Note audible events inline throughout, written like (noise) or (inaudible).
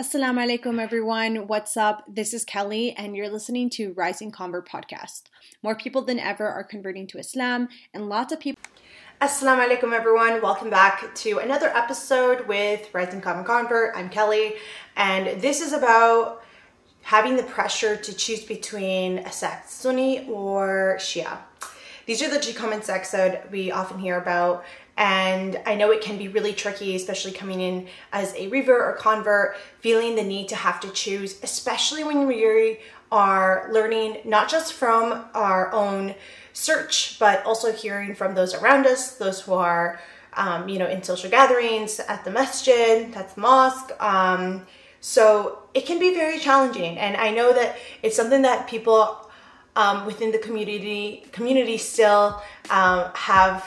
Assalamu alaikum, everyone. What's up? This is Kelly, and you're listening to Rising Convert podcast. More people than ever are converting to Islam, and lots of people. Assalamu alaikum, everyone. Welcome back to another episode with Rising Common Convert. I'm Kelly, and this is about having the pressure to choose between a sect, Sunni or Shia. These are the two common sects that we often hear about, and I know it can be really tricky, especially coming in as a revert or convert, feeling the need to have to choose, especially when we are learning not just from our own search, but also hearing from those around us, those who are, um, you know, in social gatherings, at the masjid, at the mosque. Um, so it can be very challenging. And I know that it's something that people um, within the community community still um, have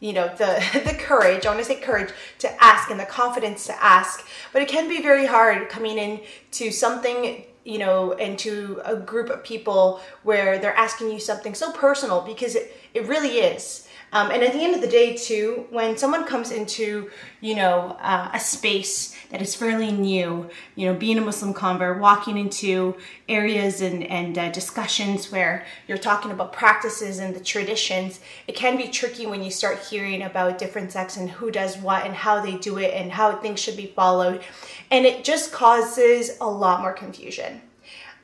you know the (laughs) the courage i want to say courage to ask and the confidence to ask. But it can be very hard coming in to something you know into a group of people where they're asking you something so personal because it, it really is. Um, and at the end of the day, too, when someone comes into, you know, uh, a space that is fairly new, you know, being a Muslim convert, walking into areas and, and uh, discussions where you're talking about practices and the traditions, it can be tricky when you start hearing about different sects and who does what and how they do it and how things should be followed. And it just causes a lot more confusion.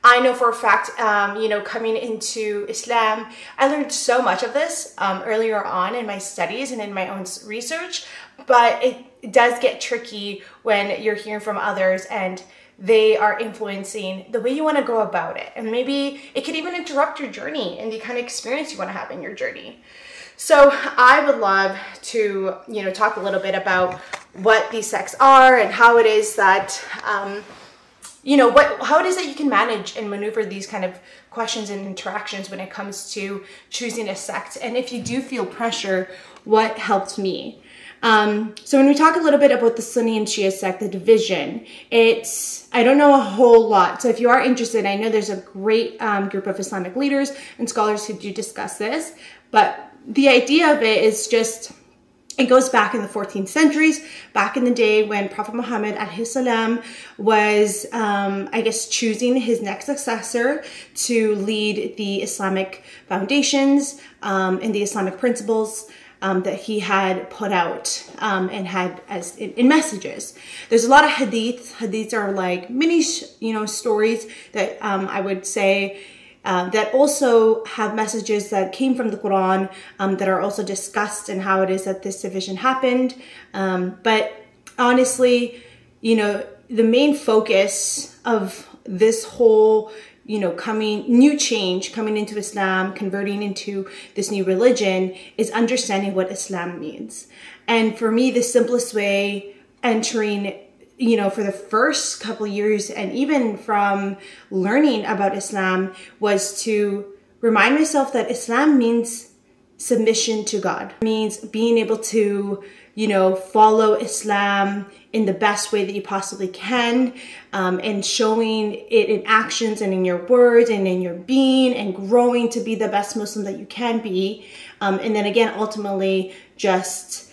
I know for a fact, um, you know, coming into Islam, I learned so much of this um, earlier on in my studies and in my own research, but it does get tricky when you're hearing from others and they are influencing the way you want to go about it. And maybe it could even interrupt your journey and the kind of experience you want to have in your journey. So I would love to, you know, talk a little bit about what these sects are and how it is that um, you know what how it is that you can manage and maneuver these kind of questions and interactions when it comes to choosing a sect and if you do feel pressure what helped me um, so when we talk a little bit about the sunni and shia sect the division it's i don't know a whole lot so if you are interested i know there's a great um, group of islamic leaders and scholars who do discuss this but the idea of it is just it goes back in the 14th centuries, back in the day when Prophet Muhammad was, um, I guess, choosing his next successor to lead the Islamic foundations um, and the Islamic principles. Um, that he had put out um, and had as in, in, messages. There's a lot of hadiths. Hadiths are like mini, you know, stories that um, I would say uh, that also have messages that came from the Quran um, that are also discussed and how it is that this division happened. Um, but honestly, you know, the main focus of this whole you know coming new change coming into islam converting into this new religion is understanding what islam means and for me the simplest way entering you know, for the first couple years and even from learning about Islam was to remind myself that Islam means submission to God. It means being able to, you know, follow Islam in the best way that you possibly can, um, and showing it in actions and in your words and in your being and growing to be the best Muslim that you can be. Um, and then again, ultimately, just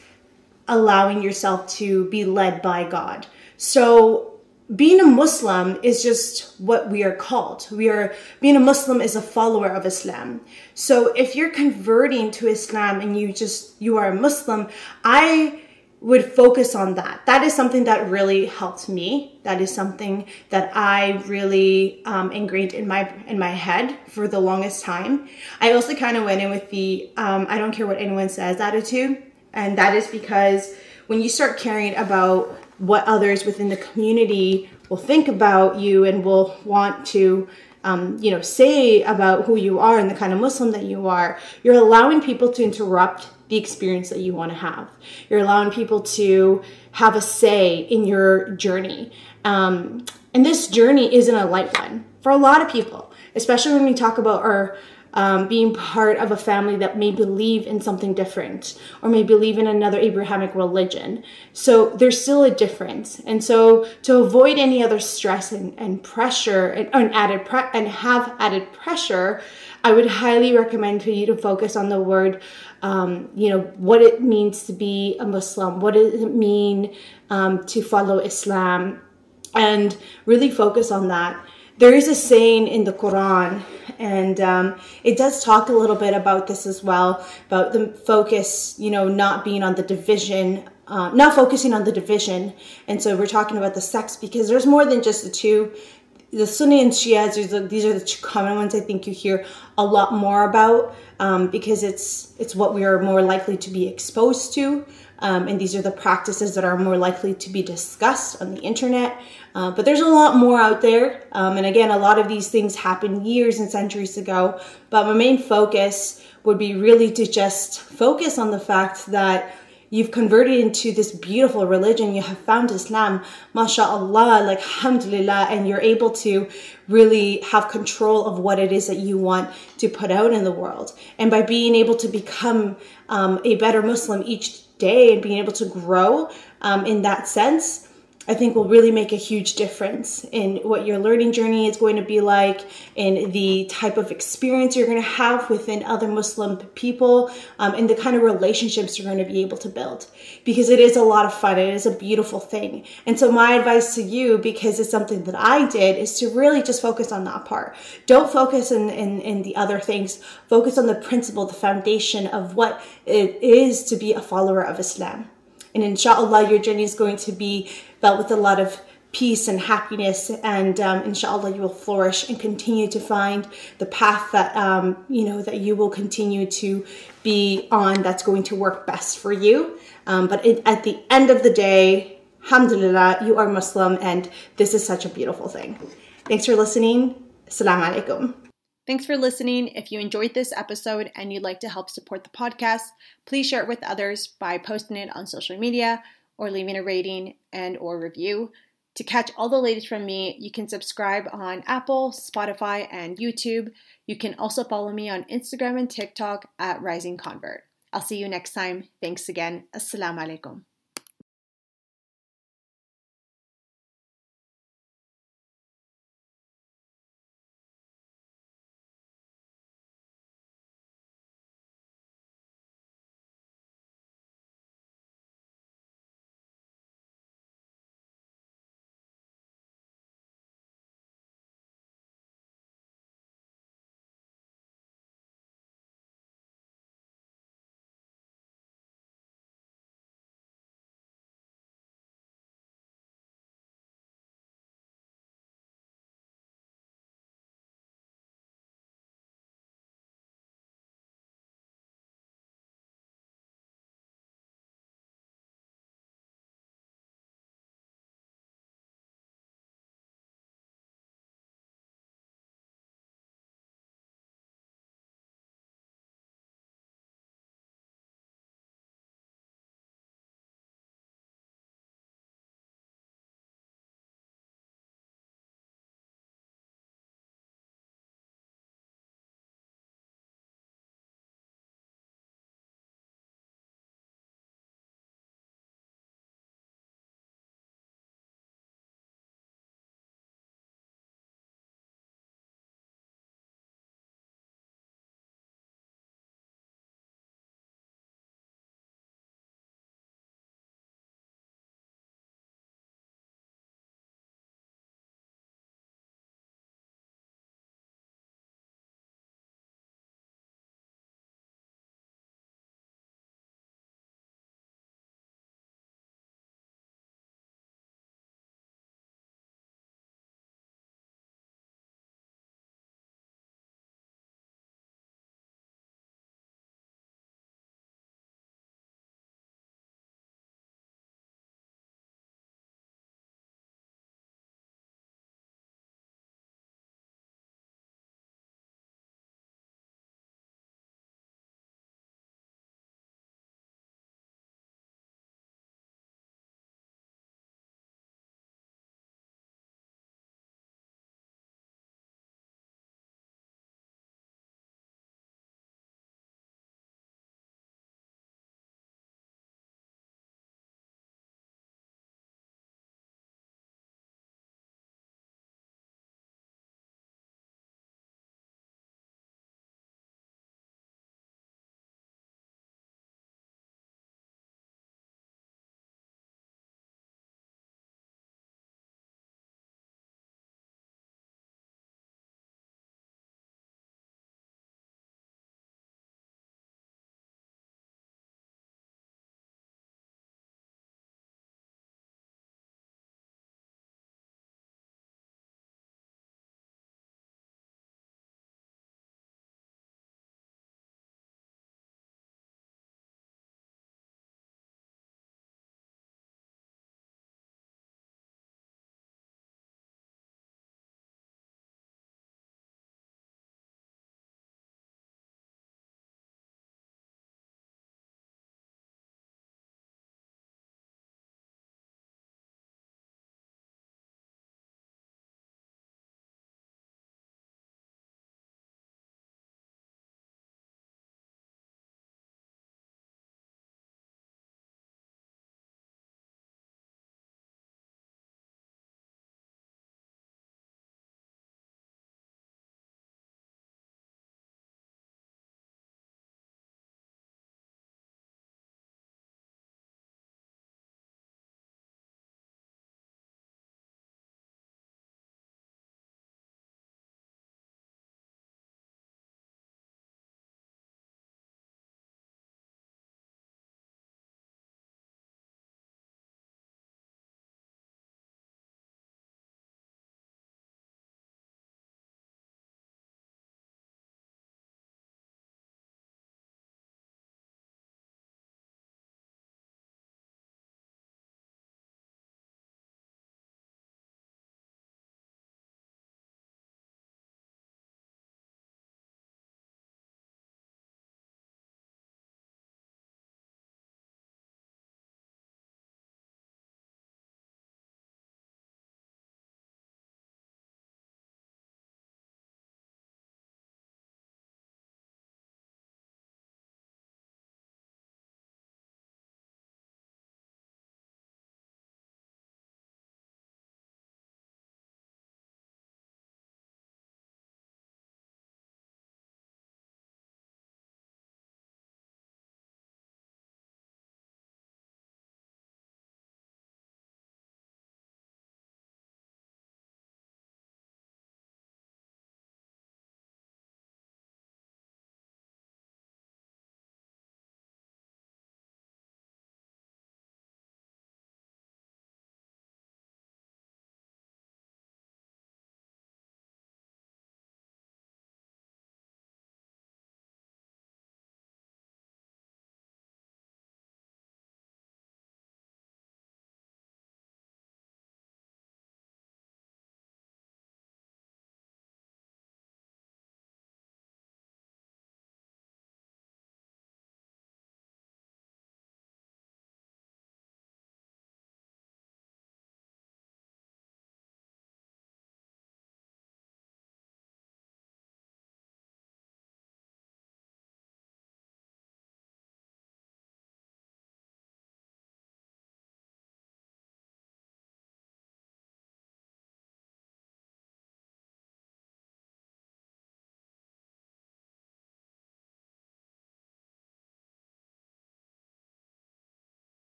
allowing yourself to be led by God. So being a Muslim is just what we are called. We are being a Muslim is a follower of Islam. So if you're converting to Islam and you just you are a Muslim, I would focus on that. That is something that really helped me. That is something that I really um, ingrained in my in my head for the longest time. I also kind of went in with the um, I don't care what anyone says attitude, and that is because when you start caring about what others within the community will think about you and will want to um, you know say about who you are and the kind of muslim that you are. You're allowing people to interrupt the experience that you want to have. You're allowing people to have a say in your journey. Um, and this journey isn't a light one for a lot of people especially when we talk about our um, being part of a family that may believe in something different or may believe in another Abrahamic religion. So there's still a difference. And so to avoid any other stress and, and pressure and, and added pre- and have added pressure, I would highly recommend for you to focus on the word, um, you know, what it means to be a Muslim. What does it mean um, to follow Islam? and really focus on that. There is a saying in the Quran, and um, it does talk a little bit about this as well about the focus, you know, not being on the division uh, not focusing on the division. And so we're talking about the sects because there's more than just the two. The Sunni and Shia, these are the two common ones I think you hear a lot more about um, because it's it's what we are more likely to be exposed to. Um, and these are the practices that are more likely to be discussed on the internet. Uh, but there's a lot more out there. Um, and again, a lot of these things happened years and centuries ago. But my main focus would be really to just focus on the fact that you've converted into this beautiful religion. You have found Islam, mashallah, like alhamdulillah, and you're able to really have control of what it is that you want to put out in the world. And by being able to become um, a better Muslim each day and being able to grow um, in that sense, I think will really make a huge difference in what your learning journey is going to be like, in the type of experience you're going to have within other Muslim people, um, and the kind of relationships you're going to be able to build. Because it is a lot of fun, it is a beautiful thing. And so, my advice to you, because it's something that I did, is to really just focus on that part. Don't focus in, in, in the other things, focus on the principle, the foundation of what it is to be a follower of Islam. And inshallah, your journey is going to be filled with a lot of peace and happiness. And um, inshallah you will flourish and continue to find the path that um, you know that you will continue to be on that's going to work best for you. Um, but it, at the end of the day alhamdulillah you are muslim and this is such a beautiful thing. Thanks for listening. Assalamu alaikum. Thanks for listening. If you enjoyed this episode and you'd like to help support the podcast, please share it with others by posting it on social media or leaving a rating and or review. To catch all the latest from me, you can subscribe on Apple, Spotify, and YouTube. You can also follow me on Instagram and TikTok at Rising Convert. I'll see you next time. Thanks again. Assalamu alaikum.